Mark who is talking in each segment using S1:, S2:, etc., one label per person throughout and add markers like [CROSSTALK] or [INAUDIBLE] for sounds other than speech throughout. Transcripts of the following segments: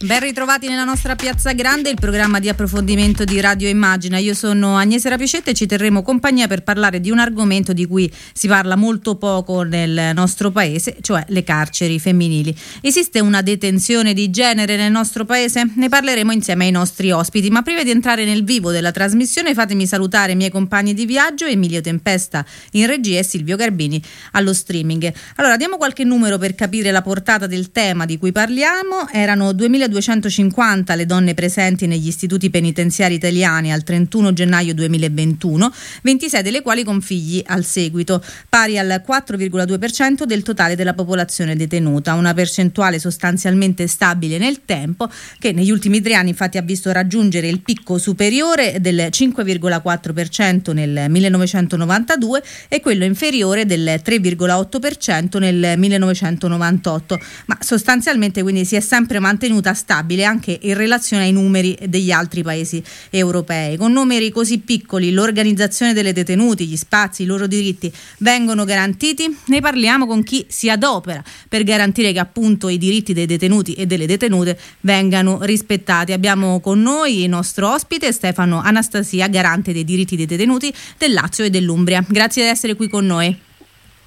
S1: Ben ritrovati nella nostra Piazza Grande, il programma di approfondimento di Radio Immagina. Io sono Agnese Rapicetta e ci terremo compagnia per parlare di un argomento di cui si parla molto poco nel nostro paese, cioè le carceri femminili. Esiste una detenzione di genere nel nostro paese? Ne parleremo insieme ai nostri ospiti, ma prima di entrare nel vivo della trasmissione fatemi salutare i miei compagni di viaggio, Emilio Tempesta in regia e Silvio Garbini allo streaming. Allora, diamo qualche numero per capire la portata del tema di cui parliamo. Erano 2000 250 le donne presenti negli istituti penitenziari italiani al 31 gennaio 2021, 26 delle quali con figli al seguito, pari al 4,2% del totale della popolazione detenuta, una percentuale sostanzialmente stabile nel tempo che negli ultimi tre anni infatti ha visto raggiungere il picco superiore del 5,4% nel 1992 e quello inferiore del 3,8% nel 1998, ma sostanzialmente quindi si è sempre mantenuta stabile anche in relazione ai numeri degli altri paesi europei. Con numeri così piccoli l'organizzazione delle detenuti, gli spazi, i loro diritti vengono garantiti? Ne parliamo con chi si adopera per garantire che appunto i diritti dei detenuti e delle detenute vengano rispettati. Abbiamo con noi il nostro ospite Stefano Anastasia, garante dei diritti dei detenuti del Lazio e dell'Umbria. Grazie di essere qui con noi.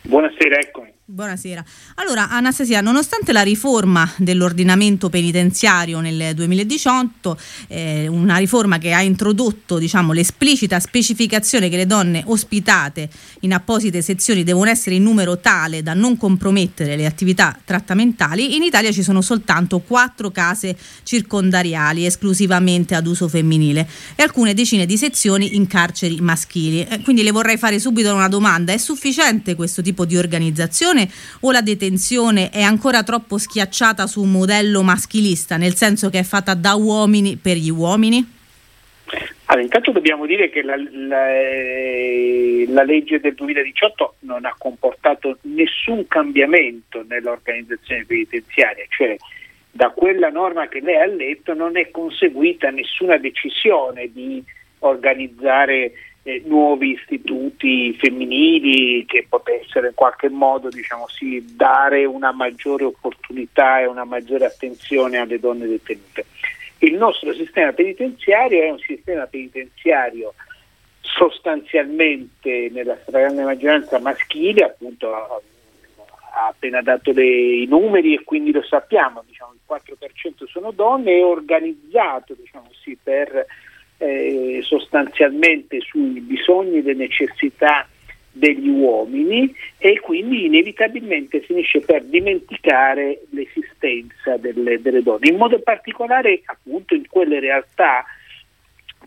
S2: Buonasera, eccomi.
S1: Buonasera. Allora, Anastasia, nonostante la riforma dell'ordinamento penitenziario nel 2018, eh, una riforma che ha introdotto diciamo, l'esplicita specificazione che le donne ospitate in apposite sezioni devono essere in numero tale da non compromettere le attività trattamentali, in Italia ci sono soltanto quattro case circondariali esclusivamente ad uso femminile e alcune decine di sezioni in carceri maschili. Eh, quindi le vorrei fare subito una domanda, è sufficiente questo tipo di organizzazione? O la detenzione è ancora troppo schiacciata su un modello maschilista, nel senso che è fatta da uomini per gli uomini?
S2: Allora, intanto dobbiamo dire che la, la, la, legge del 2018 non ha comportato nessun cambiamento nell'organizzazione penitenziaria, cioè da quella norma che lei ha letto non è conseguita nessuna decisione di organizzare eh, nuovi istituti femminili che potessero in qualche modo diciamo, sì, dare una maggiore opportunità e una maggiore attenzione alle donne detenute. Il nostro sistema penitenziario è un sistema penitenziario sostanzialmente nella stragrande maggioranza maschile, appunto ha, appena dato le, i numeri e quindi lo sappiamo, diciamo, il 4% sono donne, è organizzato diciamo, sì, per eh, sostanzialmente sui bisogni e le necessità degli uomini e quindi inevitabilmente finisce per dimenticare l'esistenza delle, delle donne, in modo particolare appunto in quelle realtà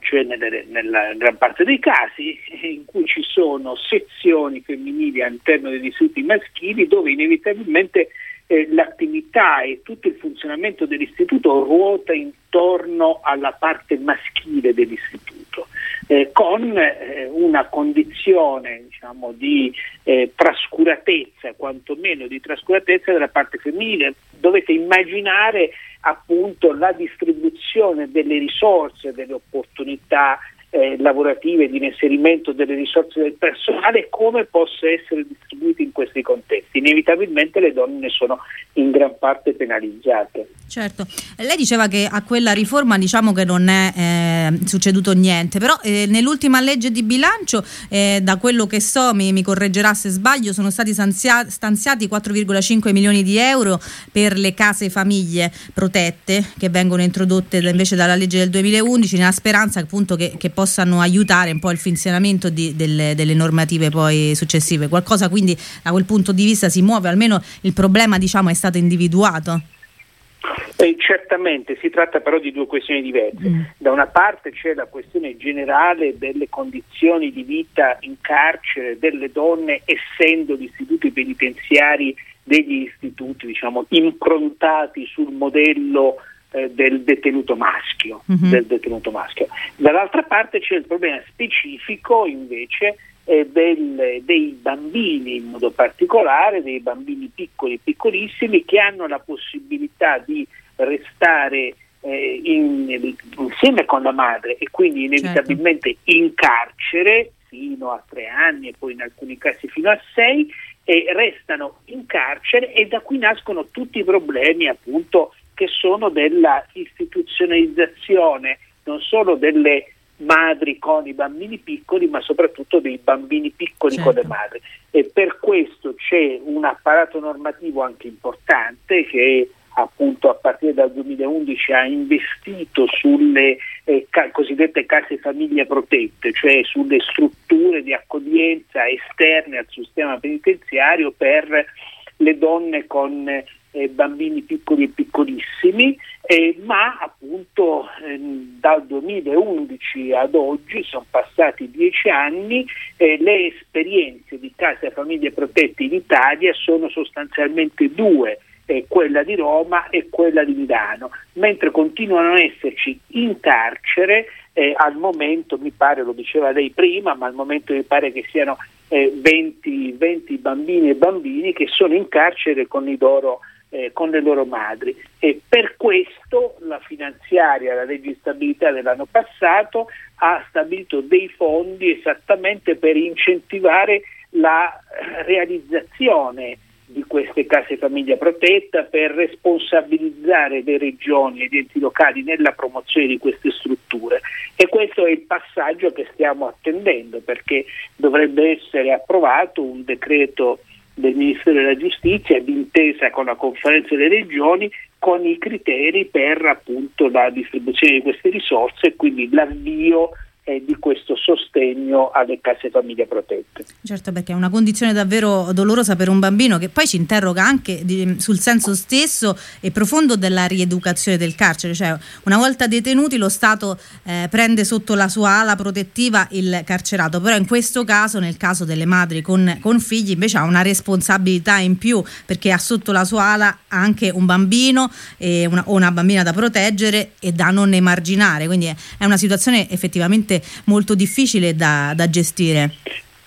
S2: cioè nelle, nella gran parte dei casi in cui ci sono sezioni femminili all'interno degli istituti maschili dove inevitabilmente eh, l'attività e tutto il funzionamento dell'istituto ruota intorno alla parte maschile dell'istituto, eh, con eh, una condizione diciamo, di eh, trascuratezza, quantomeno di trascuratezza della parte femminile. Dovete immaginare appunto la distribuzione delle risorse, delle opportunità eh, lavorative, di inserimento delle risorse del personale, come possa essere distribuito in questi contesti. Inevitabilmente le donne sono in gran parte penalizzate.
S1: Certo, lei diceva che a quella riforma diciamo che non è eh, succeduto niente, però eh, nell'ultima legge di bilancio, eh, da quello che so, mi, mi, correggerà se sbaglio, sono stati stanziati 4,5 milioni di euro per le case famiglie protette che vengono introdotte invece dalla legge del 2011 nella speranza appunto che, che possano aiutare un po' il funzionamento di, delle, delle, normative poi successive. Qualcosa quindi da quel punto di vista si muove, almeno il problema diciamo è stato individuato.
S2: Eh, certamente si tratta però di due questioni diverse. Mm. Da una parte c'è la questione generale delle condizioni di vita in carcere delle donne, essendo gli istituti penitenziari degli istituti diciamo, improntati sul modello eh, del, detenuto maschio, mm-hmm. del detenuto maschio. Dall'altra parte c'è il problema specifico invece eh, del, dei bambini in modo particolare, dei bambini piccoli, piccolissimi, che hanno la possibilità di restare eh, in, insieme con la madre e quindi inevitabilmente certo. in carcere fino a tre anni e poi in alcuni casi fino a sei e restano in carcere e da qui nascono tutti i problemi appunto che sono della istituzionalizzazione non solo delle madri con i bambini piccoli, ma soprattutto dei bambini piccoli certo. con le madri. E per questo c'è un apparato normativo anche importante che appunto a partire dal 2011 ha investito sulle eh, ca- cosiddette case famiglie protette, cioè sulle strutture di accoglienza esterne al sistema penitenziario per le donne con eh, bambini piccoli e piccolissimi, eh, ma appunto eh, dal 2011 ad oggi sono passati dieci anni e le esperienze di case famiglie protette in Italia sono sostanzialmente due. Eh, quella di Roma e quella di Milano, mentre continuano a esserci in carcere eh, al momento, mi pare, lo diceva lei prima, ma al momento mi pare che siano eh, 20, 20, bambini e bambini che sono in carcere con i loro eh, con le loro madri. E per questo la finanziaria, la legge di stabilità dell'anno passato ha stabilito dei fondi esattamente per incentivare la realizzazione di queste case famiglia protetta, per responsabilizzare le regioni e gli enti locali nella promozione di queste strutture. E questo è il passaggio che stiamo attendendo perché dovrebbe essere approvato un decreto del Ministero della Giustizia d'intesa con la conferenza delle regioni con i criteri per appunto la distribuzione di queste risorse e quindi l'avvio eh, di questo sostegno alle case famiglie protette.
S1: Certo, perché è una condizione davvero dolorosa per un bambino che poi ci interroga anche di, sul senso stesso e profondo della rieducazione del carcere, cioè una volta detenuti lo Stato eh, prende sotto la sua ala protettiva il carcerato, però in questo caso, nel caso delle madri con, con figli, invece ha una responsabilità in più perché ha sotto la sua ala anche un bambino una, o una bambina da proteggere e da non emarginare, quindi è, è una situazione effettivamente veramente molto difficile da, da gestire.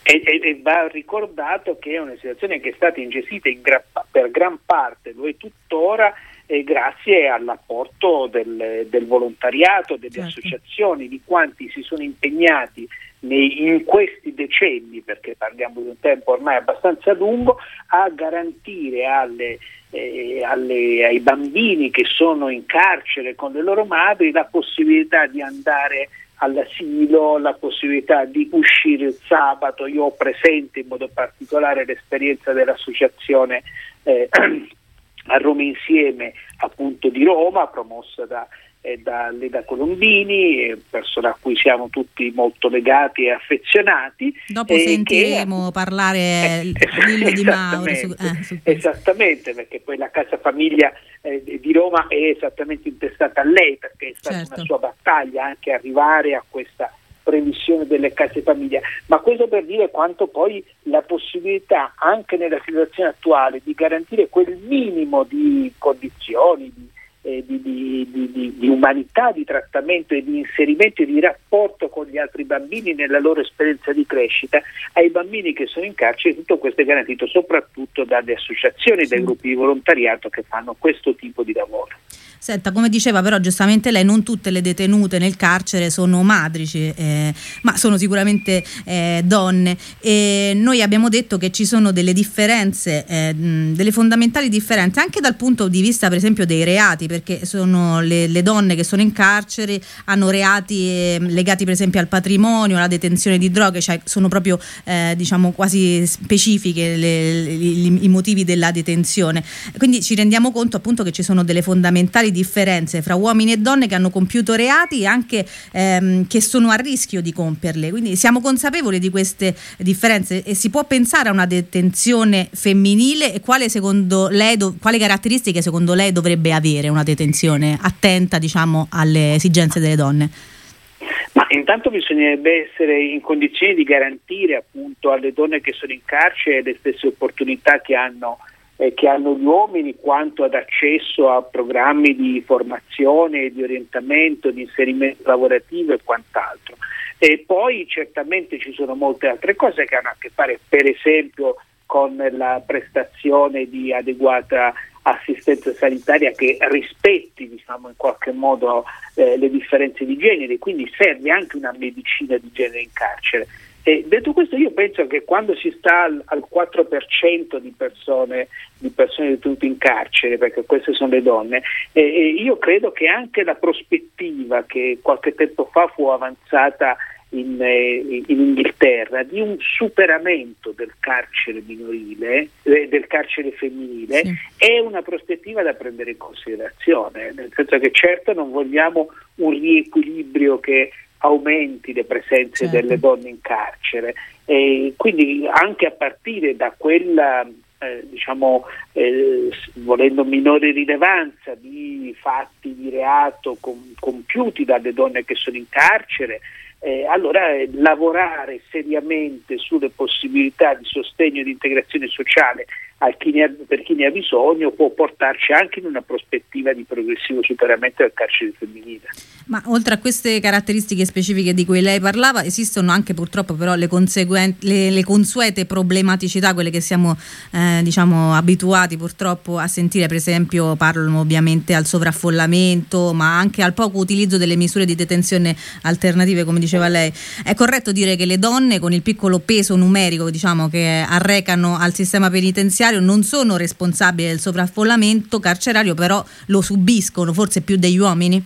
S2: E, e, e, va ricordato che è una situazione che è stata ingestita in gra, per gran parte, lo è tuttora, eh, grazie all'apporto del, del volontariato, delle certo. associazioni, di quanti si sono impegnati nei, in questi decenni, perché parliamo di un tempo ormai abbastanza lungo, a garantire alle, eh, alle, ai bambini che sono in carcere con le loro madri la possibilità di andare all'asilo, la possibilità di uscire il sabato. Io ho presente in modo particolare l'esperienza dell'associazione eh, [CLEARS THROAT] a Roma Insieme appunto di Roma, promossa da e da Leda Colombini, persona a cui siamo tutti molto legati e affezionati.
S1: Dopo eh, sentiremo che, parlare eh, Lillo di Mauro. Su,
S2: eh, esattamente, perché poi la casa famiglia eh, di Roma è esattamente intestata a lei, perché è stata certo. una sua battaglia anche arrivare a questa previsione delle case famiglia, ma questo per dire quanto poi la possibilità anche nella situazione attuale di garantire quel minimo di condizioni, di eh, di, di, di, di, umanità, di trattamento e di inserimento e di rapporto con gli altri bambini nella loro esperienza di crescita, ai bambini che sono in carcere tutto questo è garantito soprattutto dalle associazioni, dai gruppi di volontariato che fanno questo tipo di lavoro.
S1: Senta, come diceva però giustamente lei, non tutte le detenute nel carcere sono madrici, eh, ma sono sicuramente eh, donne. E noi abbiamo detto che ci sono delle differenze, eh, delle fondamentali differenze, anche dal punto di vista per esempio dei reati, perché sono le, le donne che sono in carcere hanno reati ehm, legati per esempio al patrimonio, alla detenzione di droghe, cioè sono proprio eh, diciamo quasi specifiche le, le, i motivi della detenzione. Quindi ci rendiamo conto appunto che ci sono delle fondamentali fondamentali differenze fra uomini e donne che hanno compiuto reati e anche ehm, che sono a rischio di compierle. Quindi siamo consapevoli di queste differenze e si può pensare a una detenzione femminile e quale, secondo lei, do, quale caratteristiche secondo lei dovrebbe avere una detenzione attenta diciamo, alle esigenze delle donne?
S2: Ma intanto bisognerebbe essere in condizioni di garantire appunto alle donne che sono in carcere le stesse opportunità che hanno eh, che hanno gli uomini quanto ad accesso a programmi di formazione, di orientamento, di inserimento lavorativo e quant'altro. E poi certamente ci sono molte altre cose che hanno a che fare per esempio con la prestazione di adeguata assistenza sanitaria che rispetti diciamo, in qualche modo eh, le differenze di genere, quindi serve anche una medicina di genere in carcere Eh, detto questo io penso che quando si sta al, al 4% di persone, di persone detenute in carcere, perché queste sono le donne, eh, io credo che anche la prospettiva che qualche tempo fa fu avanzata in, eh, in, Inghilterra di un superamento del carcere minorile, eh, del carcere femminile, sì. è una prospettiva da prendere in considerazione, nel senso che certo non vogliamo un riequilibrio che aumenti le presenze certo. delle donne in carcere. E quindi anche a partire da quella eh, diciamo, eh, volendo minore rilevanza di fatti di reato com- compiuti dalle donne che sono in carcere, eh, allora eh, lavorare seriamente sulle possibilità di sostegno e di integrazione sociale chi ha, per chi ne ha bisogno può portarci anche in una prospettiva di progressivo superamento del carcere femminile.
S1: Ma oltre a queste caratteristiche specifiche di cui lei parlava, esistono anche purtroppo però le, le, le consuete problematicità, quelle che siamo eh, diciamo, abituati purtroppo a sentire, per esempio parlo ovviamente al sovraffollamento, ma anche al poco utilizzo delle misure di detenzione alternative, come diceva lei. È corretto dire che le donne con il piccolo peso numerico diciamo, che arrecano al sistema penitenziario penitenziario non sono responsabili del sovraffollamento carcerario, però lo subiscono forse più degli uomini?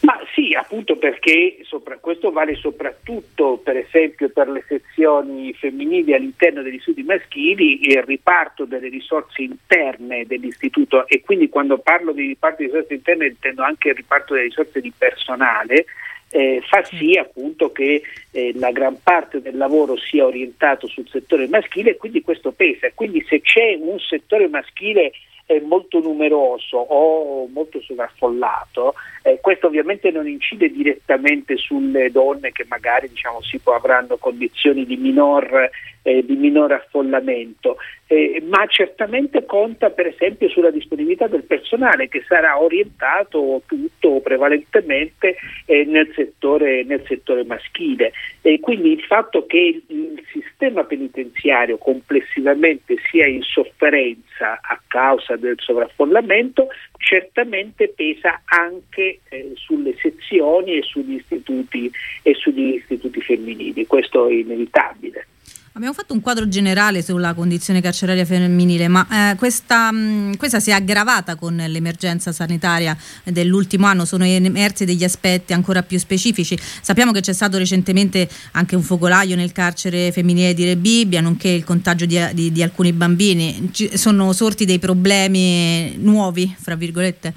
S2: Ma sì, appunto perché sopra, questo vale soprattutto per esempio per le sezioni femminili all'interno degli studi maschili, il riparto delle risorse interne dell'istituto e quindi quando parlo di riparto di risorse interne intendo anche il riparto delle risorse di personale eh, fa sì appunto che eh, la gran parte del lavoro sia orientato sul settore maschile e quindi questo pesa. Quindi se c'è un settore maschile molto numeroso o molto sovraffollato, eh, questo ovviamente non incide direttamente sulle donne che magari diciamo, si può, avranno condizioni di minor, eh, di minor affollamento, eh, ma certamente conta per esempio sulla disponibilità del personale che sarà orientato tutto prevalentemente eh, nel settore, nel, settore, maschile. E quindi il fatto che il sistema penitenziario complessivamente sia in sofferenza a causa del sovraffollamento certamente pesa anche eh, sulle sezioni e sugli istituti, e sugli istituti femminili, questo è inevitabile.
S1: Abbiamo fatto un quadro generale sulla condizione carceraria femminile, ma eh, questa, mh, questa, si è aggravata con l'emergenza sanitaria dell'ultimo anno, sono emersi degli aspetti ancora più specifici. Sappiamo che c'è stato recentemente anche un focolaio nel carcere femminile di Rebibbia, nonché il contagio di, di, di alcuni bambini. Ci sono sorti dei problemi nuovi, fra virgolette?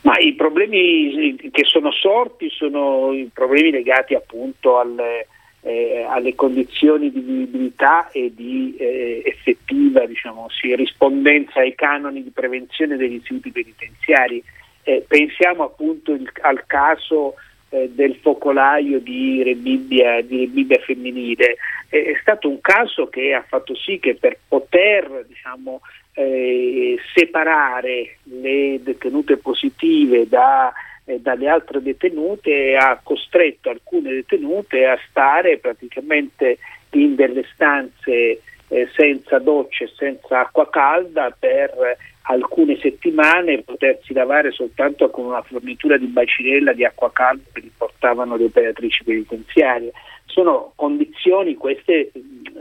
S2: Ma i problemi che sono sorti sono i problemi legati appunto alle eh, alle condizioni di vivibilità e di eh, effettiva diciamo, sì, rispondenza ai canoni di prevenzione degli istituti penitenziari. Eh, pensiamo appunto il, al caso eh, del focolaio di Rebibbia, di Rebibbia femminile. è stato un caso che ha fatto sì che per poter diciamo, eh, separare le detenute positive da eh, dalle altre detenute ha costretto alcune detenute a stare praticamente in delle stanze eh, senza docce senza acqua calda per alcune settimane potersi lavare soltanto con una fornitura di bacinella di acqua calda che li portavano le operatrici penitenziarie. Sono condizioni queste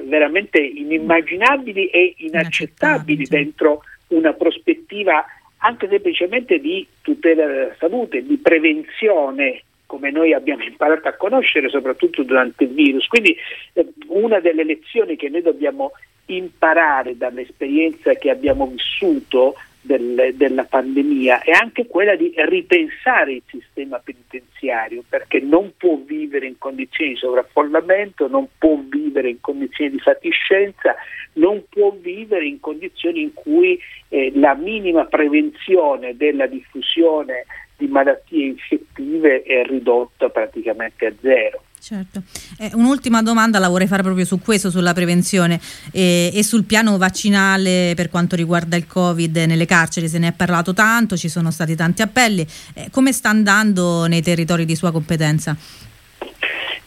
S2: veramente inimmaginabili e inaccettabili dentro una prospettiva anche semplicemente di tutela della salute, di prevenzione come noi abbiamo imparato a conoscere soprattutto durante il virus. Quindi eh, una delle lezioni che noi dobbiamo imparare dall'esperienza che abbiamo vissuto del, della pandemia è anche quella di ripensare il sistema penitenziario perché non può vivere in condizioni di sovraffollamento, non può vivere in condizioni di fatiscenza, non può vivere in condizioni in cui eh, la minima prevenzione della diffusione di malattie infettive è ridotta praticamente a zero.
S1: Certo. Eh, un'ultima domanda la vorrei fare proprio su questo, sulla prevenzione eh, e sul piano vaccinale per quanto riguarda il Covid nelle carceri. Se ne è parlato tanto, ci sono stati tanti appelli. Eh, come sta andando nei territori di sua competenza?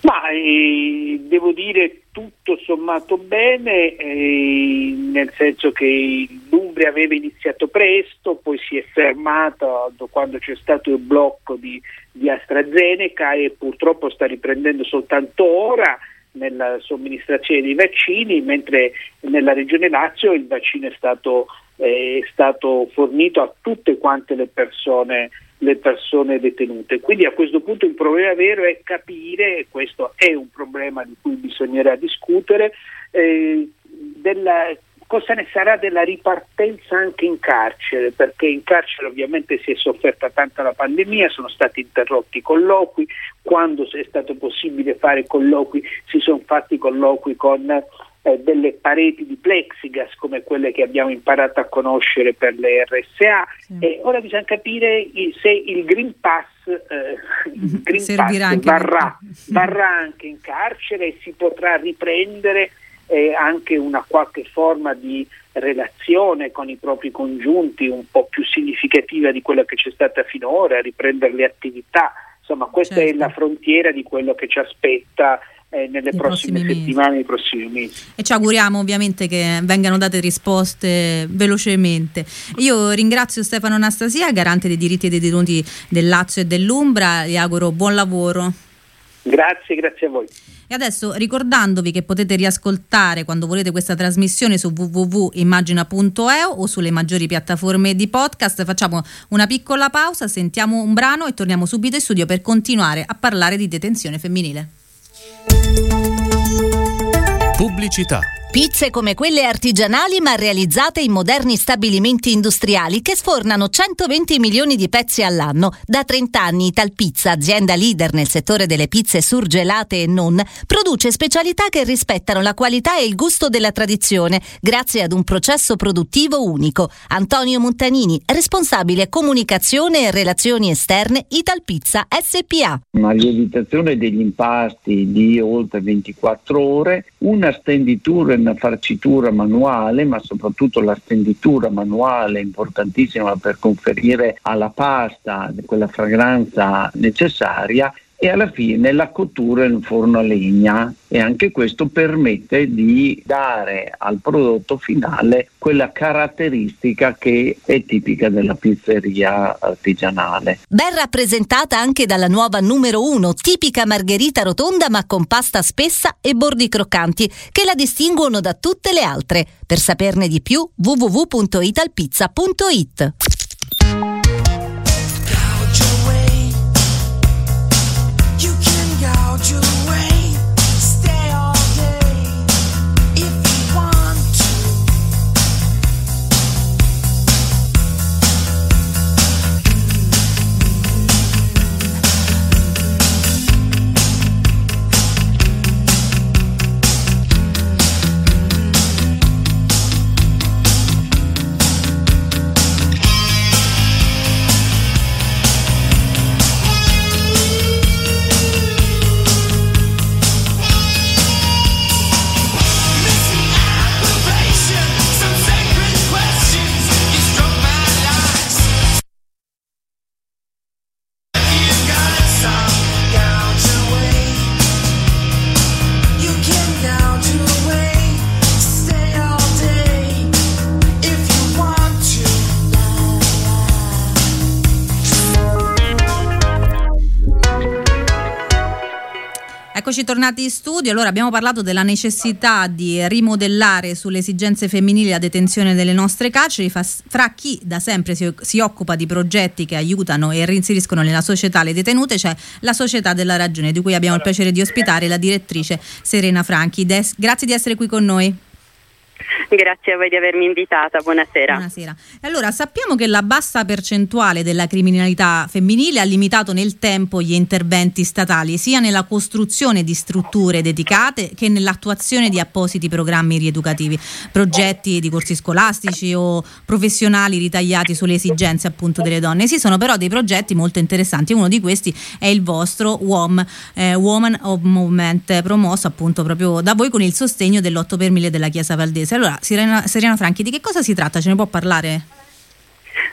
S2: Ma eh, devo dire tutto sommato bene, eh, nel senso che l'Umbria aveva iniziato presto, poi si è fermata quando c'è stato il blocco di, di AstraZeneca e purtroppo sta riprendendo soltanto ora nella somministrazione dei vaccini, mentre nella regione Lazio il vaccino è stato, è stato fornito a tutte quante le persone, le persone, detenute. Quindi a questo punto il problema vero è capire, e questo è un problema di cui bisognerà discutere, eh, della, cosa ne sarà della ripartenza anche in carcere, perché in carcere ovviamente si è sofferta tanta la pandemia, sono stati interrotti i colloqui, quando è stato possibile fare colloqui si sono fatti colloqui con eh, delle pareti di plexigas come quelle che abbiamo imparato a conoscere per le RSA sì. e ora bisogna capire se il Green Pass, eh, il Green Pass anche varrà, varrà anche in carcere e si potrà riprendere eh, anche una qualche forma di relazione con i propri congiunti un po' più significativa di quella che c'è stata finora, riprendere le attività. Insomma, questa certo. è la frontiera di quello che ci aspetta eh, nelle I prossime settimane, nei prossimi mesi.
S1: E ci auguriamo ovviamente che vengano date risposte velocemente. Io ringrazio Stefano Anastasia, garante dei diritti dei detenuti del Lazio e dell'Umbra, gli auguro buon lavoro.
S2: Grazie, grazie a voi.
S1: E adesso ricordandovi che potete riascoltare quando volete questa trasmissione su www.immagina.eu o sulle maggiori piattaforme di podcast, facciamo una piccola pausa, sentiamo un brano e torniamo subito in studio per continuare a parlare di detenzione femminile.
S3: Pubblicità
S4: Pizze come quelle artigianali ma realizzate in moderni stabilimenti industriali che sfornano 120 milioni di pezzi all'anno. Da 30 anni Italpizza, azienda leader nel settore delle pizze surgelate e non, produce specialità che rispettano la qualità e il gusto della tradizione grazie ad un processo produttivo unico. Antonio Montanini, responsabile comunicazione e relazioni esterne Italpizza SPA.
S5: Una lievitazione degli impasti di oltre 24 ore, una stenditura una farcitura manuale, ma soprattutto la stenditura manuale importantissima per conferire alla pasta quella fragranza necessaria e alla fine la cottura in forno a legna e anche questo permette di dare al prodotto finale quella caratteristica che è tipica della pizzeria artigianale.
S4: Ben rappresentata anche dalla nuova numero 1, tipica margherita rotonda ma con pasta spessa e bordi croccanti che la distinguono da tutte le altre. Per saperne di più www.italpizza.it.
S1: tornati in studio. Allora abbiamo parlato della necessità di rimodellare sulle esigenze femminili la detenzione delle nostre carceri fra chi da sempre si, si, occupa di progetti che aiutano e reinseriscono nella società le detenute, c'è la Società della Ragione, di cui abbiamo il piacere di ospitare la direttrice Serena Franchi. Des- grazie di essere qui con noi.
S6: Grazie a voi di avermi invitata, buonasera.
S1: Buonasera. Allora, sappiamo che la bassa percentuale della criminalità femminile ha limitato nel tempo gli interventi statali, sia nella costruzione di strutture dedicate che nell'attuazione di appositi programmi rieducativi, progetti di corsi scolastici o professionali ritagliati sulle esigenze appunto delle donne. Esistono però dei progetti molto interessanti, uno di questi è il vostro WOM, eh, Woman of Movement, promosso appunto proprio da voi con il sostegno dell'8 per 1000 della Chiesa Valdese. Allora, Serena, Serena Franchi, di che cosa si tratta? Ce ne può parlare?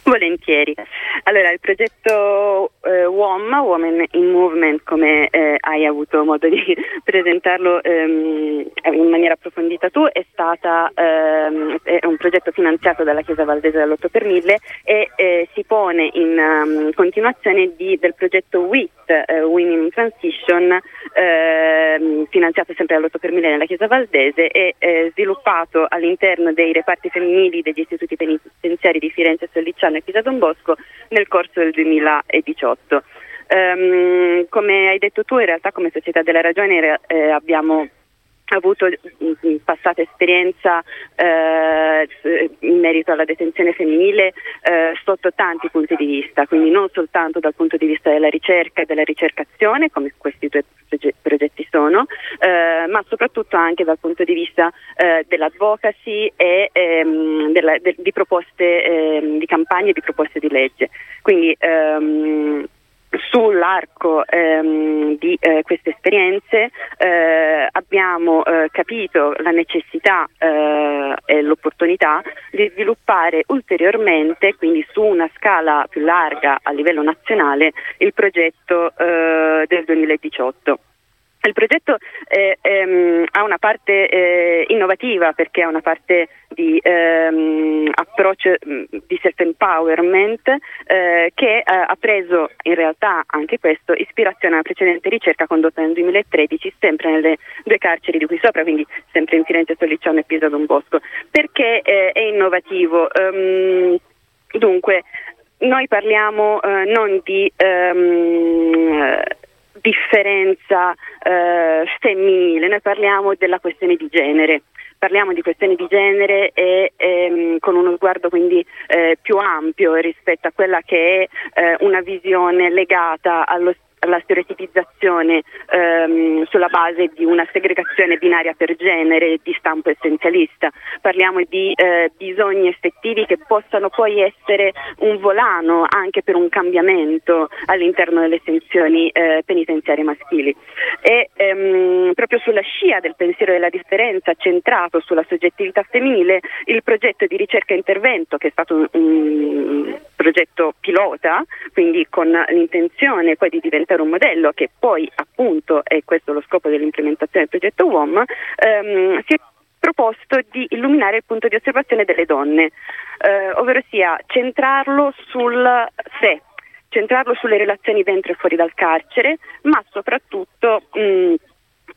S6: Volentieri. Allora, il progetto eh, WOM, Women in Movement, come eh, hai avuto modo di [LAUGHS] presentarlo ehm, in maniera approfondita tu, è, stata, ehm, è un progetto finanziato dalla Chiesa Valdese dall'8 per 1000 e eh, si pone in um, continuazione di, del progetto WIT, eh, Women in Transition, ehm, finanziato sempre dall'8 per 1000 nella Chiesa Valdese e eh, sviluppato all'interno dei reparti femminili degli istituti penitenziari di Firenze Solliciano Milano e Pisa Don Bosco nel corso del 2018. Um, ehm, come hai detto tu, in realtà come Società della Ragione eh, abbiamo avuto passata esperienza eh, in merito alla detenzione femminile eh, sotto tanti punti di vista, quindi non soltanto dal punto di vista della ricerca e della ricercazione, come questi due progetti sono, eh, ma soprattutto anche dal punto di vista eh, dell'advocacy e ehm, della, de, di proposte ehm, di campagne e di proposte di legge. Quindi, ehm, sull'arco ehm, di eh, queste esperienze eh, abbiamo eh, capito la necessità eh, e l'opportunità di sviluppare ulteriormente, quindi su una scala più larga a livello nazionale, il progetto eh, del 2018. Il progetto eh, ehm, ha una parte eh, innovativa perché ha una parte di ehm, approccio mm, di self-empowerment eh, che eh, ha preso in realtà anche questo ispirazione alla precedente ricerca condotta nel 2013 sempre nelle due carceri di qui sopra, quindi sempre in Firenze, Solliciano e Pisa Don Bosco. Perché eh, è innovativo? Um, dunque, noi parliamo eh, non di um, differenza eh, femminile, noi parliamo della questione di genere. Parliamo di questioni di genere e ehm, con uno sguardo quindi eh, più ampio rispetto a quella che è eh, una visione legata allo la stereotipizzazione ehm, sulla base di una segregazione binaria per genere di stampo essenzialista. Parliamo di eh, bisogni effettivi che possano poi essere un volano anche per un cambiamento all'interno delle sezioni eh, penitenziarie maschili. E ehm, proprio sulla scia del pensiero della differenza centrato sulla soggettività femminile, il progetto di ricerca e intervento, che è stato un, un progetto pilota, quindi con l'intenzione poi di diventare essere un modello che poi appunto, e questo è lo scopo dell'implementazione del progetto UOM, ehm, si è proposto di illuminare il punto di osservazione delle donne, eh, ovvero sia centrarlo sul sé, centrarlo sulle relazioni dentro e fuori dal carcere, ma soprattutto mh,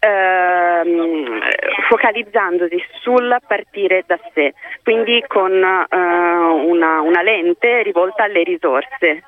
S6: ehm, focalizzandosi sul partire da sé, quindi con eh, una, una lente rivolta alle risorse.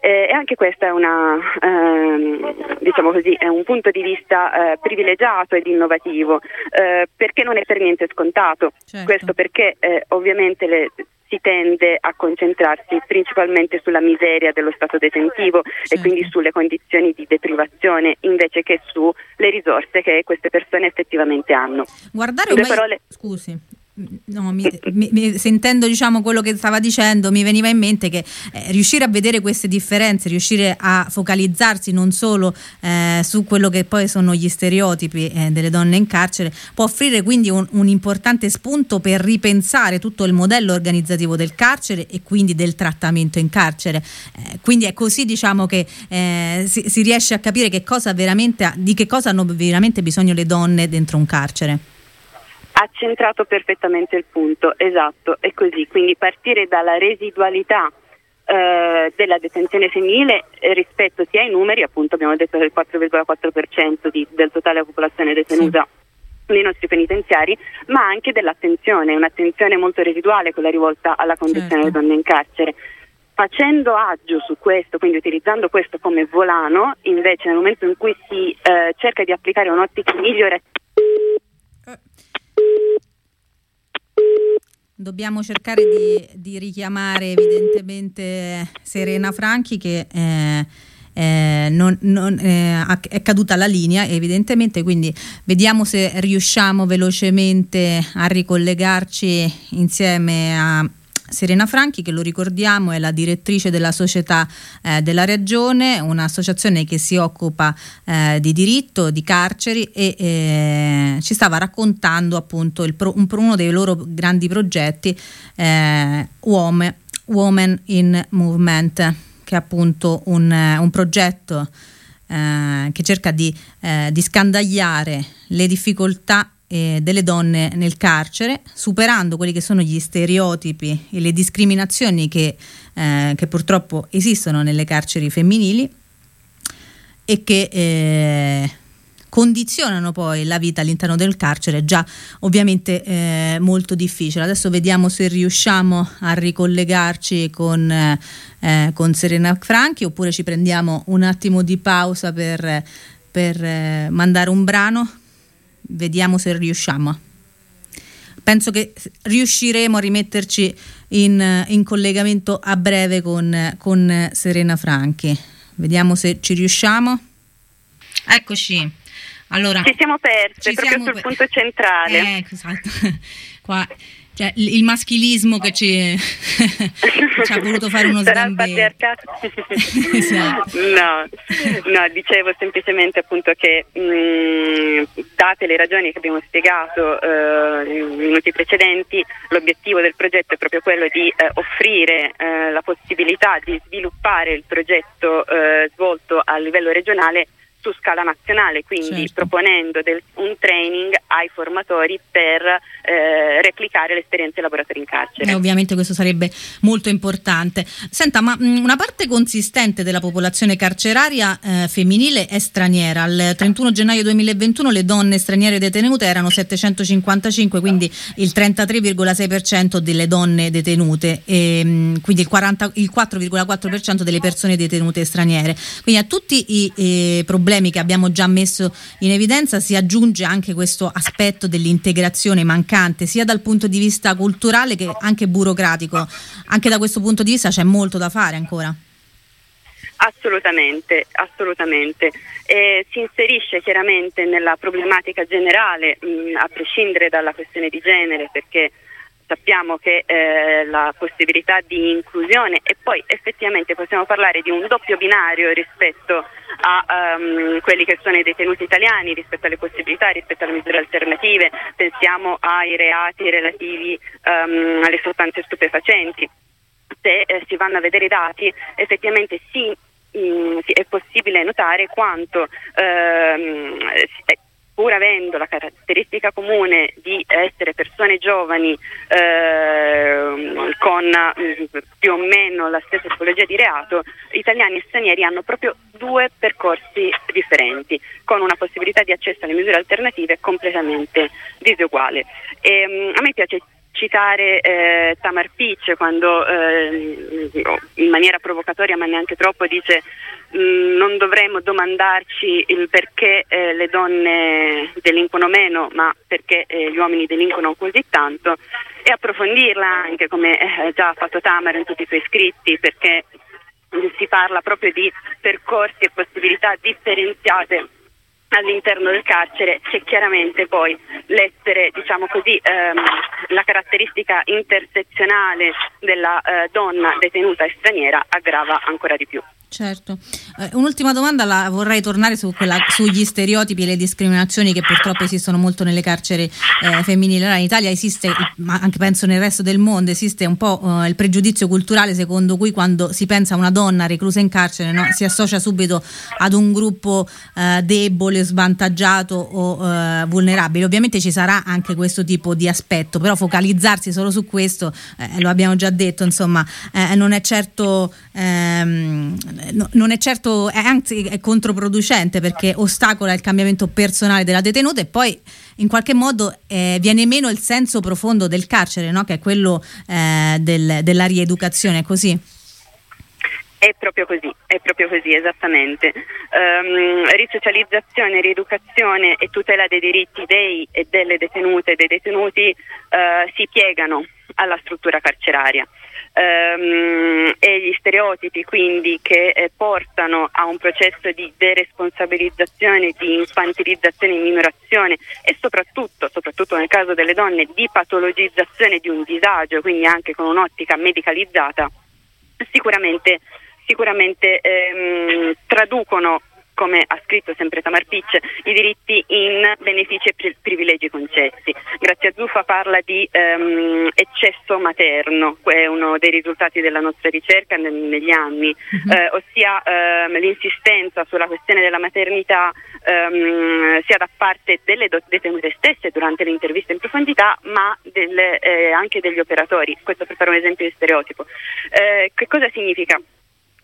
S6: Eh, e anche questo è, una, ehm, diciamo così, è un punto di vista eh, privilegiato ed innovativo, eh, perché non è per niente scontato. Certo. Questo perché eh, ovviamente le, si tende a concentrarsi principalmente sulla miseria dello stato detentivo certo. e quindi sulle condizioni di deprivazione invece che sulle risorse che queste persone effettivamente hanno.
S1: Guardare un parole... Scusi. No, mi, mi, sentendo diciamo, quello che stava dicendo mi veniva in mente che eh, riuscire a vedere queste differenze, riuscire a focalizzarsi non solo eh, su quello che poi sono gli stereotipi eh, delle donne in carcere, può offrire quindi un, un, importante spunto per ripensare tutto il modello organizzativo del carcere e quindi del trattamento in carcere. Eh, quindi è così diciamo, che eh, si, si, riesce a capire che di che cosa hanno veramente bisogno le donne dentro un carcere
S6: ha centrato perfettamente il punto, esatto, è così, quindi partire dalla residualità eh, della detenzione femminile rispetto sia ai numeri, appunto abbiamo detto del 4,4% di, del totale popolazione detenuta. Sì nei nostri penitenziari, ma anche dell'attenzione, un'attenzione molto residuale quella rivolta alla condizione certo. delle donne in carcere. Facendo agio su questo, quindi utilizzando questo come volano, invece nel momento in cui si eh, cerca di applicare un'ottica migliorativa
S1: Dobbiamo cercare di, di, richiamare evidentemente Serena Franchi che eh, eh, non, non, eh, è caduta la linea evidentemente quindi vediamo se riusciamo velocemente a ricollegarci insieme a Serena Franchi, che lo ricordiamo è la direttrice della società eh, della regione, un'associazione che si occupa eh, di diritto, di carceri e eh, ci stava raccontando appunto pro, un, uno dei loro grandi progetti, eh, UOM, Women in Movement, che è appunto un, un progetto eh, che cerca di, eh, di, scandagliare le difficoltà eh, delle donne nel carcere, superando quelli che sono gli stereotipi e le discriminazioni che, eh, che purtroppo esistono nelle carceri femminili e che eh, condizionano poi la vita all'interno del carcere, già ovviamente eh, molto difficile. Adesso vediamo se riusciamo a ricollegarci con, eh, con Serena Franchi oppure ci prendiamo un attimo di pausa per, per eh, mandare un brano. Vediamo se riusciamo. Penso che riusciremo a rimetterci in, in collegamento a breve con, con Serena Franchi. Vediamo se ci riusciamo. Eccoci.
S6: Allora, ci siamo persi ci proprio sul per... punto centrale.
S1: Eh, esatto. [LAUGHS] Qua, cioè, il maschilismo che ci, [LAUGHS] ci, ha voluto fare uno sgambetto. [LAUGHS]
S6: esatto. no, no, dicevo semplicemente appunto che mh, mm, date le ragioni che abbiamo spiegato eh, nei minuti precedenti, l'obiettivo del progetto è proprio quello di eh, offrire eh, la possibilità di sviluppare il progetto eh, svolto a livello regionale su scala nazionale, quindi certo. proponendo del, un training ai formatori per eh, replicare le esperienze laboratorie in carcere.
S1: E ovviamente questo sarebbe molto importante. Senta, ma mh, una parte consistente della popolazione carceraria eh, femminile è straniera. Al 31 gennaio 2021 le donne straniere detenute erano 755, quindi il 33,6% delle donne detenute, e, mh, mm, quindi il, 40, il 4,4% delle persone detenute straniere. Quindi a tutti i eh, problemi problemi che abbiamo già messo in evidenza si aggiunge anche questo aspetto dell'integrazione mancante sia dal punto di vista culturale che anche burocratico. Anche da questo punto di vista c'è molto da fare ancora.
S6: Assolutamente, assolutamente. Eh, si inserisce chiaramente nella problematica generale, mh, a prescindere dalla questione di genere, perché sappiamo che eh, la possibilità di inclusione e poi effettivamente possiamo parlare di un doppio binario rispetto a um, quelli che sono i detenuti italiani, rispetto alle possibilità, rispetto alle misure alternative, pensiamo ai reati relativi um, alle sostanze stupefacenti. Se eh, si vanno a vedere i dati, effettivamente sì, mh, è possibile notare quanto ehm, pur avendo la caratteristica comune di essere persone giovani eh, con mm, più o meno la stessa tipologia di reato, italiani e stranieri hanno proprio due percorsi differenti, con una possibilità di accesso alle misure alternative completamente disuguale. E, um, a me piace citare eh, Tamar Pitch quando eh, in maniera provocatoria ma neanche troppo dice non dovremmo domandarci il perché eh, le donne delinquono meno ma perché eh, gli uomini delinquono così tanto e approfondirla anche come eh, già ha fatto Tamar in tutti i suoi scritti perché si parla proprio di percorsi e possibilità differenziate all'interno del carcere c'è chiaramente poi l'essere, diciamo così, ehm, la caratteristica intersezionale della eh, donna detenuta e straniera aggrava ancora di più.
S1: Certo. Eh, un'ultima domanda, la vorrei tornare su quella, sugli stereotipi e le discriminazioni che purtroppo esistono molto nelle carceri eh, femminili. Allora, in Italia esiste, ma anche penso nel resto del mondo, esiste un po' eh, il pregiudizio culturale secondo cui quando si pensa a una donna reclusa in carcere no, si associa subito ad un gruppo eh, debole, svantaggiato o eh, vulnerabile. Ovviamente ci sarà anche questo tipo di aspetto, però focalizzarsi solo su questo, eh, lo abbiamo già detto, insomma, non è certo... Ehm, no, non è certo, è, anzi è controproducente perché ostacola il cambiamento personale della detenuta e poi in qualche modo eh, viene meno il senso profondo del carcere, no? che è quello eh, del, della rieducazione, è così?
S6: È proprio così, è proprio così, esattamente. Um, risocializzazione, rieducazione e tutela dei diritti dei e delle detenute e dei detenuti uh, si piegano alla struttura carceraria ehm, e gli stereotipi quindi che eh, portano a un processo di deresponsabilizzazione, di infantilizzazione e minorazione e soprattutto, soprattutto nel caso delle donne, di patologizzazione di un disagio, quindi anche con un'ottica medicalizzata, sicuramente, sicuramente ehm, traducono come ha scritto sempre Tamar Pitch, i diritti in benefici e privilegi concessi. Grazia Zuffa parla di ehm, eccesso materno, è uno dei risultati della nostra ricerca nel, negli anni, uh-huh. eh, ossia ehm, l'insistenza sulla questione della maternità ehm, sia da parte delle detenute stesse durante le interviste in profondità, ma delle, eh, anche degli operatori. Questo per fare un esempio di stereotipo. Eh, che cosa significa?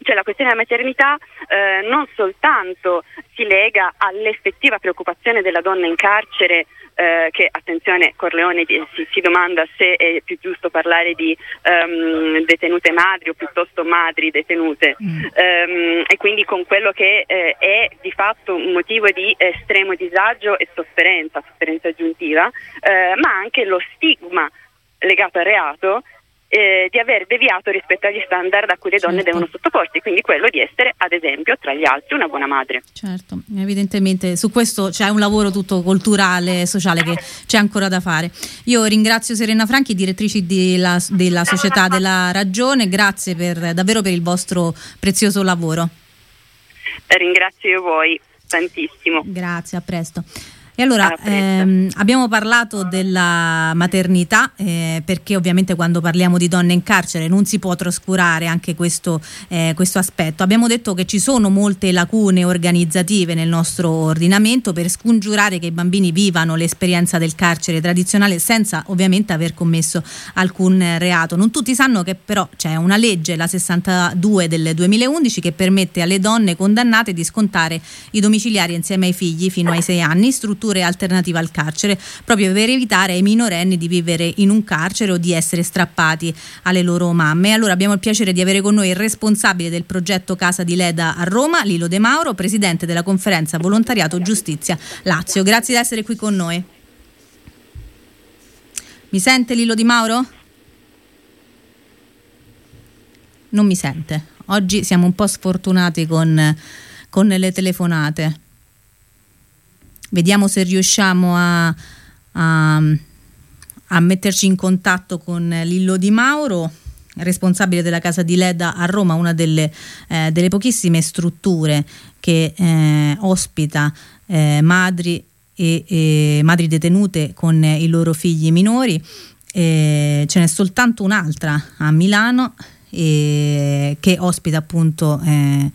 S6: Cioè la questione della maternità eh, non soltanto si lega all'effettiva preoccupazione della donna in carcere eh, che attenzione Corleone si, si, domanda se è più giusto parlare di um, detenute madri o piuttosto madri detenute mm. um, e quindi con quello che eh, è di fatto un motivo di estremo disagio e sofferenza, sofferenza aggiuntiva, eh, ma anche lo stigma legato al reato eh, di aver deviato rispetto agli standard a cui le donne certo. devono sottoporsi, quindi quello di essere, ad esempio, tra gli altri, una buona madre.
S1: Certo, evidentemente su questo c'è un lavoro tutto culturale, sociale che c'è ancora da fare. Io ringrazio Serena Franchi, direttrice della, della Società della Ragione, grazie per, davvero per il vostro prezioso lavoro.
S6: Ringrazio voi tantissimo.
S1: Grazie, a presto. E allora ehm, abbiamo parlato della maternità eh, perché ovviamente quando parliamo di donne in carcere non si può trascurare anche questo, eh, questo, aspetto. Abbiamo detto che ci sono molte lacune organizzative nel nostro ordinamento per scongiurare che i bambini vivano l'esperienza del carcere tradizionale senza ovviamente aver commesso alcun reato. Non tutti sanno che però c'è una legge, la 62 del 2011, che permette alle donne condannate di scontare i domiciliari insieme ai figli fino ai 6 anni, strutture strutture alternative al carcere, proprio per evitare ai minorenni di vivere in un carcere o di essere strappati alle loro mamme. Allora abbiamo il piacere di avere con noi il responsabile del progetto Casa di Leda a Roma, Lilo De Mauro, presidente della conferenza Volontariato Giustizia Lazio. Grazie di essere qui con noi. Mi sente Lilo Di Mauro? Non mi sente. Oggi siamo un po' sfortunati con, con le telefonate. Vediamo se riusciamo a, a, a metterci in contatto con Lillo Di Mauro responsabile della casa di Leda a Roma, una delle, eh, delle pochissime strutture che eh, ospita eh, madri, e, e, madri detenute con i loro figli minori. ce n'è soltanto un'altra a Milano che ospita appunto eh,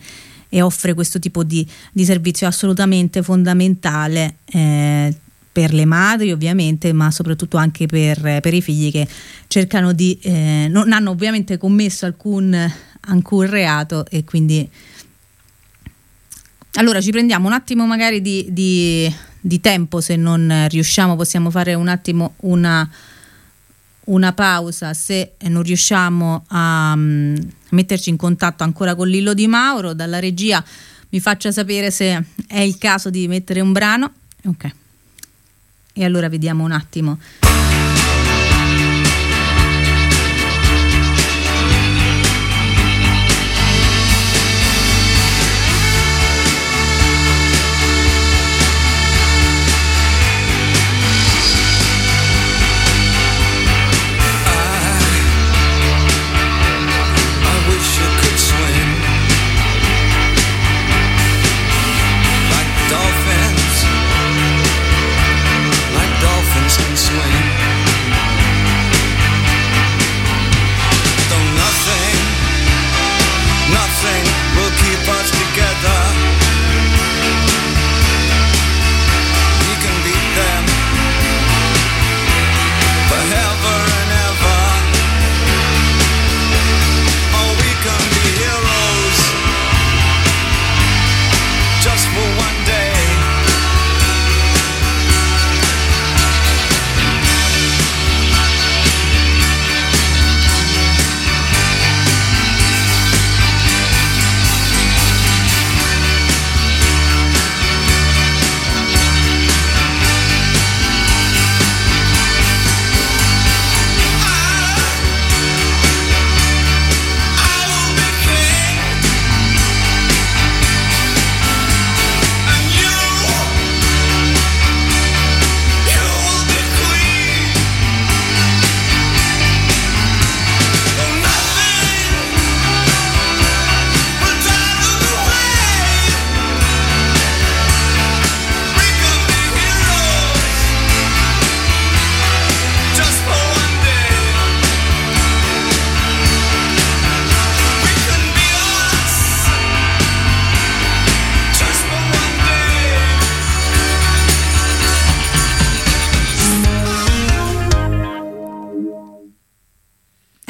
S1: e offre questo tipo di, di servizio assolutamente fondamentale eh, per le madri ovviamente, ma soprattutto anche per, per i figli che cercano di, eh, non hanno ovviamente commesso alcun, alcun reato e quindi... Allora ci prendiamo un attimo magari di, di, di tempo, se non riusciamo possiamo fare un attimo una una pausa se non riusciamo a um, metterci in contatto ancora con Lillo Di Mauro. Dalla regia mi faccia sapere se è il caso di mettere un brano. Ok. E allora vediamo un attimo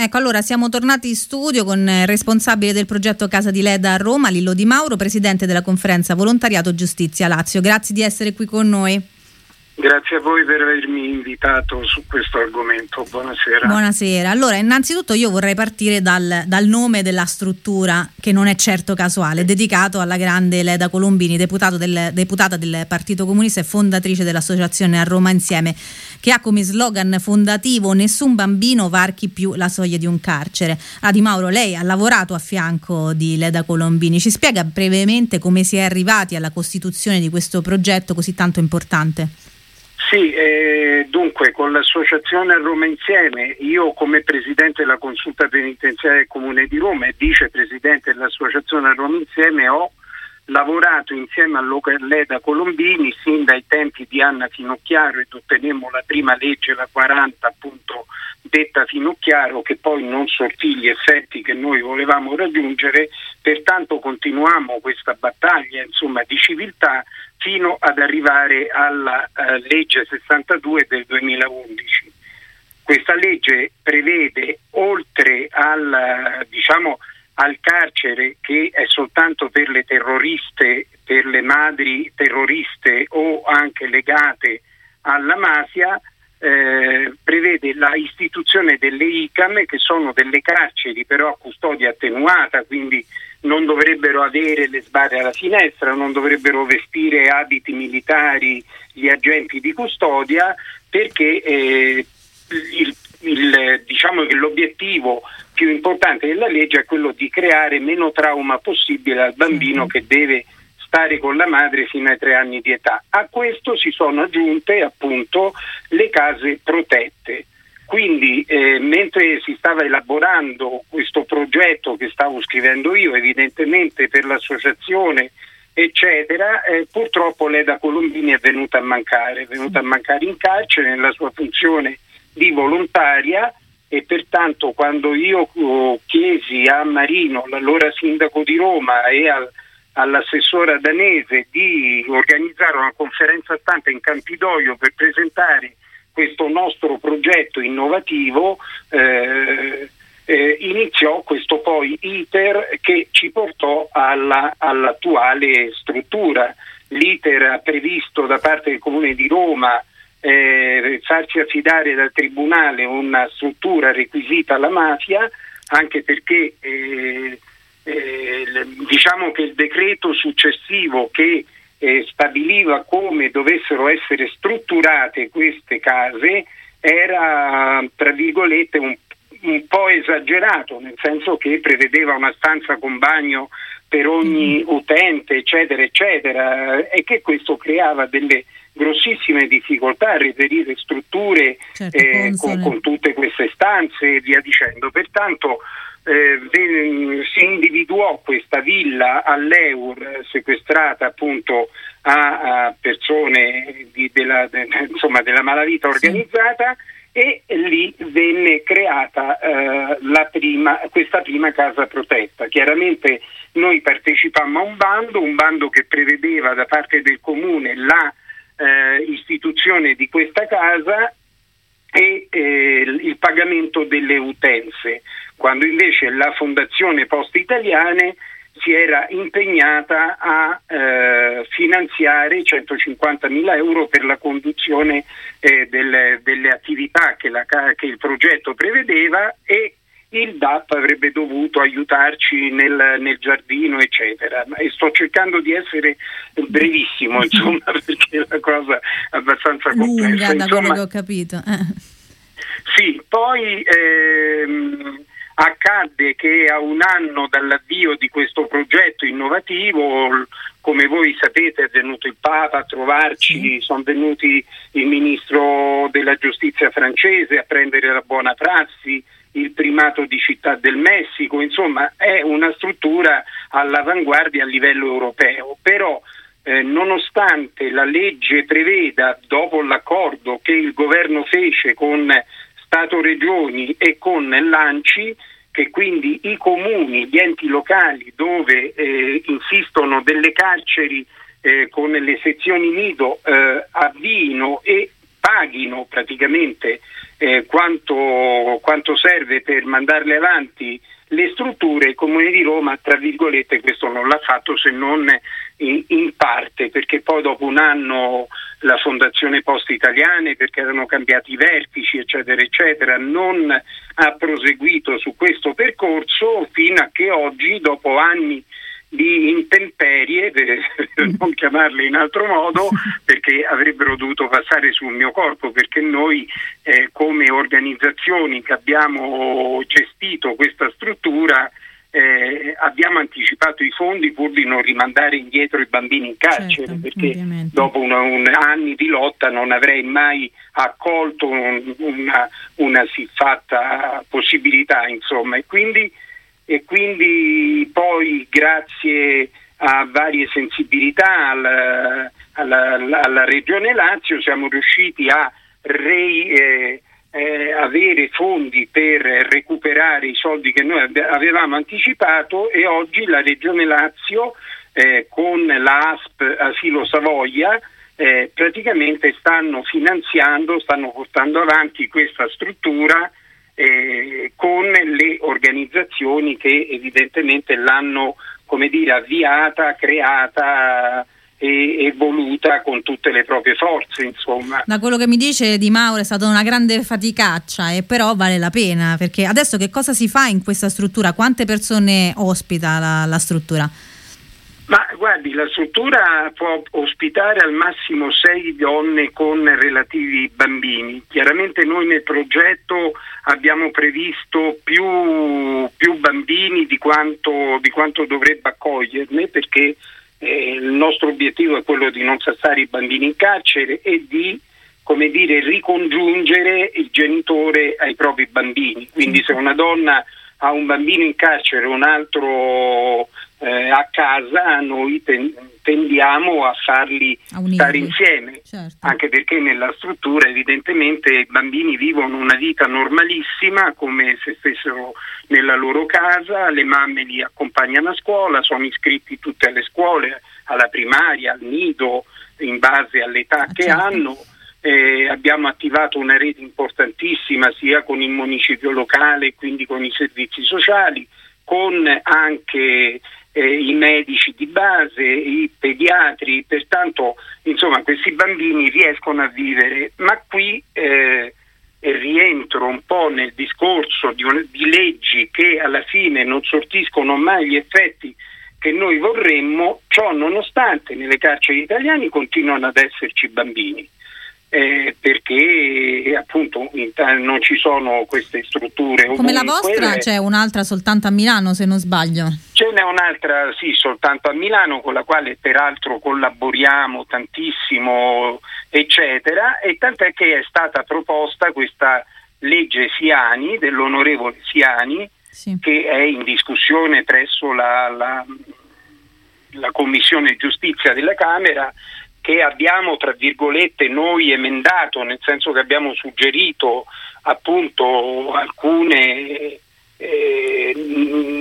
S1: Ecco, allora siamo tornati in studio con il responsabile del progetto Casa di Leda a Roma, Lillo Di Mauro, presidente della conferenza Volontariato Giustizia Lazio. Grazie di essere qui con noi.
S7: Grazie a voi per avermi invitato su questo argomento. Buonasera.
S1: Buonasera. Allora, innanzitutto io vorrei partire dal, dal, nome della struttura, che non è certo casuale, dedicato alla grande Leda Colombini, del, deputata del Partito Comunista e fondatrice dell'associazione A Roma Insieme, che ha come slogan fondativo Nessun bambino varchi più la soglia di un carcere. Ah, Di Mauro, lei ha lavorato a fianco di Leda Colombini. Ci spiega brevemente come si è arrivati alla costituzione di questo progetto così tanto importante?
S7: Sì, eh, dunque con l'associazione Roma Insieme, io come presidente della consulta penitenziaria del Comune di Roma e vicepresidente dell'associazione Roma Insieme ho lavorato insieme a Leda Colombini sin dai tempi di Anna Finocchiaro ed ottenemmo la prima legge, la 40 appunto detta Finocchiaro, che poi non sortì gli effetti che noi volevamo raggiungere, pertanto continuiamo questa battaglia insomma, di civiltà fino ad arrivare alla uh, legge 62 del 2011. Questa legge prevede, oltre al, diciamo, al carcere che è soltanto per le terroriste, per le madri terroriste o anche legate alla mafia, eh, prevede la istituzione delle ICAM che sono delle carceri però a custodia attenuata, quindi non dovrebbero avere le sbarre alla finestra, non dovrebbero vestire abiti militari gli agenti di custodia perché eh, il, il, diciamo che l'obiettivo più importante della legge è quello di creare meno trauma possibile al bambino che deve stare con la madre fino ai tre anni di età. A questo si sono aggiunte appunto le case protette. Quindi eh, mentre si stava elaborando questo progetto che stavo scrivendo io, evidentemente per l'associazione, eccetera, eh, purtroppo Leda Colombini è venuta a mancare, è venuta a mancare in carcere nella sua funzione di volontaria e pertanto quando io oh, chiesi a Marino, l'allora sindaco di Roma, e al, all'assessora danese di organizzare una conferenza stampa in Campidoglio per presentare questo nostro progetto innovativo eh, eh, iniziò questo poi iter che ci portò alla, all'attuale struttura. L'iter ha previsto da parte del Comune di Roma eh, farci affidare dal Tribunale una struttura requisita alla mafia, anche perché eh, eh, diciamo che il decreto successivo che eh, stabiliva come dovessero essere strutturate queste case era tra virgolette un, un, po' esagerato, nel senso che prevedeva una stanza con bagno per ogni mm-hmm. utente, eccetera, eccetera, e che questo creava delle grossissime difficoltà a reperire strutture certo, eh, con, con, tutte queste stanze e via dicendo. Pertanto eh, si individuò questa villa all'Eur sequestrata appunto a, a persone di, della, de, insomma, della malavita organizzata sì. e lì venne creata eh, prima, questa prima casa protetta. Chiaramente noi partecipammo a un bando, un bando che prevedeva da parte del comune la eh, istituzione di questa casa e eh, il pagamento delle utenze, quando invece la Fondazione Poste Italiane si era impegnata a eh, finanziare 150 mila euro per la conduzione eh, delle, delle, attività che, la, che, il progetto prevedeva e il DAP avrebbe dovuto aiutarci nel, nel, giardino, eccetera. E sto cercando di essere brevissimo, [LAUGHS] insomma, perché la cosa è abbastanza complessa.
S1: Lunga, da che ho capito. Eh.
S7: Sì, poi ehm, accadde che a un anno dall'avvio di questo progetto innovativo, come voi sapete, è venuto il Papa a trovarci, sì. sono venuti il ministro della giustizia francese a prendere la buona prassi, il primato di Città del Messico, insomma è una struttura all'avanguardia a livello europeo, però eh, nonostante la legge preveda, dopo l'accordo che il governo fece con Stato Regioni e con l'ANCI, che quindi i comuni, gli enti locali dove eh, insistono delle carceri eh, con le sezioni nido eh, avviino e paghino praticamente eh, quanto, quanto serve per mandarle avanti le strutture, il Comune di Roma, tra virgolette, questo non l'ha fatto se non in, in, parte, perché poi dopo un anno la Fondazione Poste Italiane, perché erano cambiati i vertici, eccetera, eccetera, non ha proseguito su questo percorso fino a che oggi, dopo anni di intemperie, per [LAUGHS] non chiamarle in altro modo, perché avrebbero dovuto passare sul mio corpo, perché noi eh, come organizzazioni che abbiamo gestito questa struttura eh, abbiamo anticipato i fondi pur di non rimandare indietro i bambini in carcere, certo, perché ovviamente. dopo una, un, anni di lotta non avrei mai accolto un, una, una siffatta possibilità, insomma, e quindi e quindi poi grazie a varie sensibilità alla, alla, alla Regione Lazio siamo riusciti a re, eh, eh, avere fondi per recuperare i soldi che noi avevamo anticipato e oggi la Regione Lazio eh, con l'ASP Asilo Savoia eh, praticamente stanno finanziando, stanno portando avanti questa struttura eh, con le organizzazioni che evidentemente l'hanno dire, avviata, creata e, e, voluta con tutte le proprie forze. Insomma.
S1: Da quello che mi dice Di Mauro è stata una grande faticaccia e però vale la pena perché adesso che cosa si fa in questa struttura? Quante persone ospita la, la struttura?
S7: Ma guardi, la struttura può ospitare al massimo sei donne con relativi bambini. Chiaramente noi nel progetto abbiamo previsto più, più bambini di quanto, di quanto, dovrebbe accoglierne perché eh, il nostro obiettivo è quello di non sassare i bambini in carcere e di come dire, ricongiungere il genitore ai propri bambini. Quindi se una donna ha un bambino in carcere un altro eh, a casa noi ten- tendiamo a farli a stare insieme, certo. anche perché nella struttura evidentemente i bambini vivono una vita normalissima come se stessero nella loro casa, le mamme li accompagnano a scuola, sono iscritti tutte alle scuole, alla primaria, al nido, in base all'età ah, che certo. hanno. Eh, abbiamo attivato una rete importantissima sia con il municipio locale, quindi con i servizi sociali, con anche eh, i medici di base, i pediatri, pertanto insomma questi bambini riescono a vivere, ma qui eh, rientro un po' nel discorso di, un, di leggi che alla fine non sortiscono mai gli effetti che noi vorremmo, ciò nonostante nelle carceri italiane continuano ad esserci bambini eh, perché appunto non ci sono queste strutture.
S1: Come la vostra c'è un'altra soltanto a Milano se non sbaglio.
S7: Ce n'è un'altra sì soltanto a Milano con la quale peraltro collaboriamo tantissimo eccetera e tant'è che è stata proposta questa legge Siani dell'onorevole Siani sì. che è in discussione presso la, la, la Commissione Giustizia della Camera che abbiamo tra virgolette noi emendato, nel senso che abbiamo suggerito appunto alcune eh,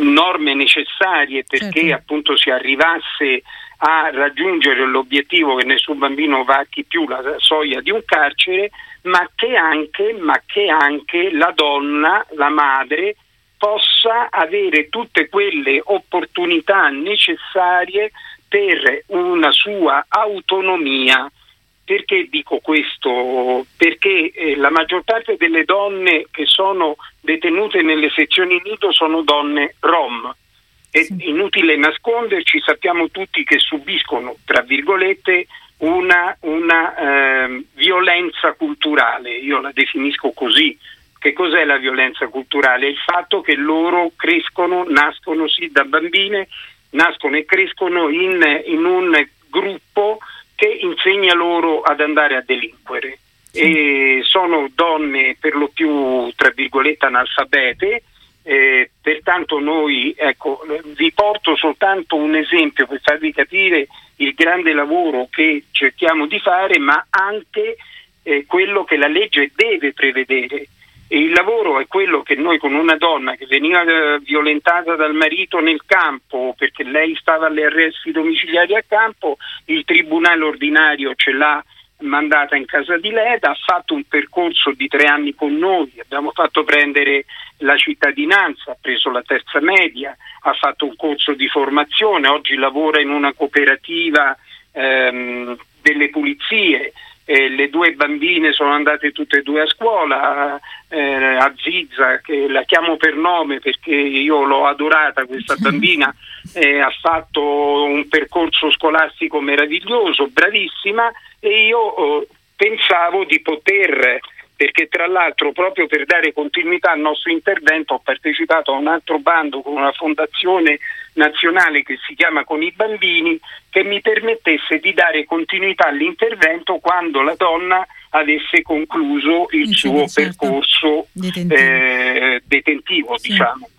S7: norme necessarie perché certo. appunto si arrivasse a raggiungere l'obiettivo che nessun bambino vacchi più la soglia di un carcere, ma che anche, ma che anche la donna, la madre, possa avere tutte quelle opportunità necessarie per una sua autonomia. Perché dico questo? Perché eh, la maggior parte delle donne che sono detenute nelle sezioni nido sono donne rom. È sì. inutile nasconderci, sappiamo tutti che subiscono, tra virgolette, una, una eh, violenza culturale, io la definisco così. Che cos'è la violenza culturale? Il fatto che loro crescono, nascono sì da bambine nascono e crescono in, in un gruppo che insegna loro ad andare a delinquere. E sono donne per lo più, tra virgolette, analfabete, eh, pertanto noi, ecco, vi porto soltanto un esempio per farvi capire il grande lavoro che cerchiamo di fare, ma anche eh, quello che la legge deve prevedere. Il lavoro è quello che noi con una donna che veniva eh, violentata dal marito nel campo perché lei stava alle arresti domiciliari a campo, il tribunale ordinario ce l'ha mandata in casa di Leda, ha fatto un percorso di tre anni con noi, abbiamo fatto prendere la cittadinanza, ha preso la terza media, ha fatto un corso di formazione, oggi lavora in una cooperativa ehm, delle pulizie. Eh, le due bambine sono andate tutte e due a scuola, eh, a Zizza, che la chiamo per nome perché io l'ho adorata questa [LAUGHS] bambina, eh, ha fatto un percorso scolastico meraviglioso, bravissima e io oh, pensavo di poter perché tra l'altro proprio per dare continuità al nostro intervento ho partecipato a un altro bando con una fondazione nazionale che si chiama Con i bambini che mi permettesse di dare continuità all'intervento quando la donna avesse concluso il sì, suo certo. percorso detentivo, eh, detentivo sì. diciamo.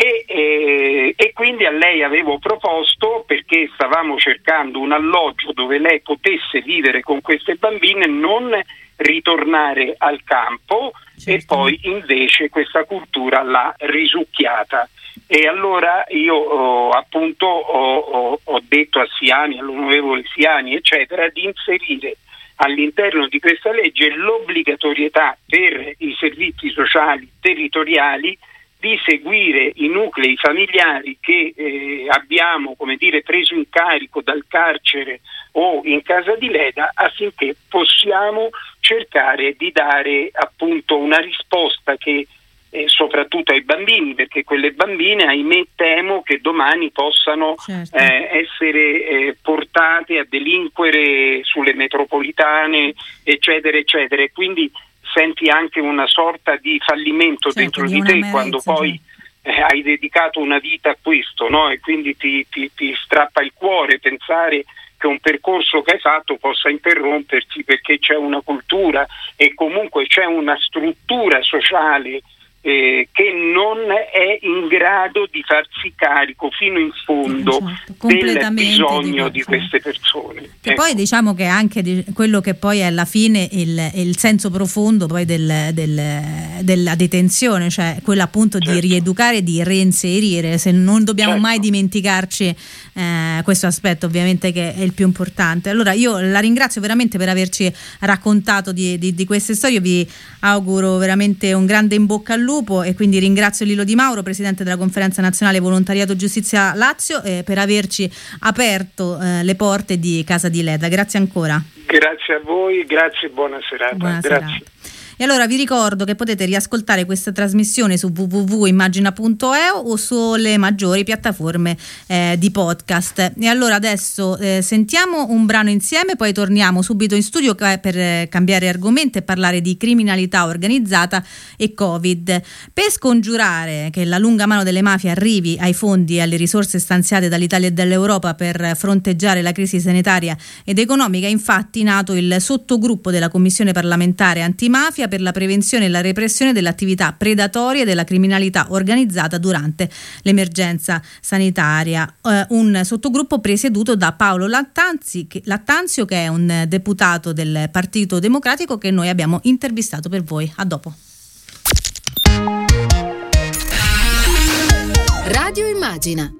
S7: E, eh, e, quindi a lei avevo proposto, perché stavamo cercando un alloggio dove lei potesse vivere con queste bambine, non ritornare al campo certo. e poi invece questa cultura l'ha risucchiata. E allora io oh, appunto ho, ho, ho detto a Siani, all'onorevole Siani, eccetera, di inserire all'interno di questa legge l'obbligatorietà per i servizi sociali territoriali di seguire i nuclei familiari che eh, abbiamo dire, preso in carico dal carcere o in casa di Leda affinché possiamo cercare di dare appunto una risposta che eh, soprattutto ai bambini, perché quelle bambine, ahimè, temo che domani possano certo. eh, essere eh, portate a delinquere sulle metropolitane, eccetera, eccetera. Quindi senti anche una sorta di fallimento certo, dentro di, te quando poi eh, hai dedicato una vita a questo no? e quindi ti, ti, ti strappa il cuore pensare che un percorso che hai fatto possa interrompersi perché c'è una cultura e comunque c'è una struttura sociale eh, che non è in grado di farsi carico fino in fondo esatto, del bisogno di, di, queste persone.
S1: Che ecco. poi diciamo che anche di quello che poi è alla fine il, il senso profondo poi del, del, della detenzione, cioè quello appunto certo. di rieducare, di reinserire, se non dobbiamo certo. mai dimenticarci eh, questo aspetto ovviamente che è il più importante. Allora io la ringrazio veramente per averci raccontato di, di, di queste storie, vi auguro veramente un grande in bocca al lupo e quindi ringrazio Lilo Di Mauro, Presidente della Conferenza Nazionale Volontariato Giustizia Lazio, eh, per averci aperto eh, le porte di Casa di Leda. Grazie ancora.
S7: Grazie a voi, grazie e buona serata.
S1: Buona
S7: grazie.
S1: serata. E allora vi ricordo che potete riascoltare questa trasmissione su www.immagina.eu o sulle maggiori piattaforme eh, di podcast. E allora adesso eh, sentiamo un brano insieme, poi torniamo subito in studio per eh, cambiare argomento e parlare di criminalità organizzata e Covid. Per scongiurare che la lunga mano delle mafie arrivi ai fondi e alle risorse stanziate dall'Italia e dall'Europa per fronteggiare la crisi sanitaria ed economica, infatti nato il sottogruppo della Commissione parlamentare antimafia per la prevenzione e la repressione dell'attività predatoria e della criminalità organizzata durante l'emergenza sanitaria. Eh, un sottogruppo presieduto da Paolo Lattanzi, che, Lattanzio, che è un deputato del Partito Democratico che noi abbiamo intervistato per voi. A dopo.
S8: Radio Immagina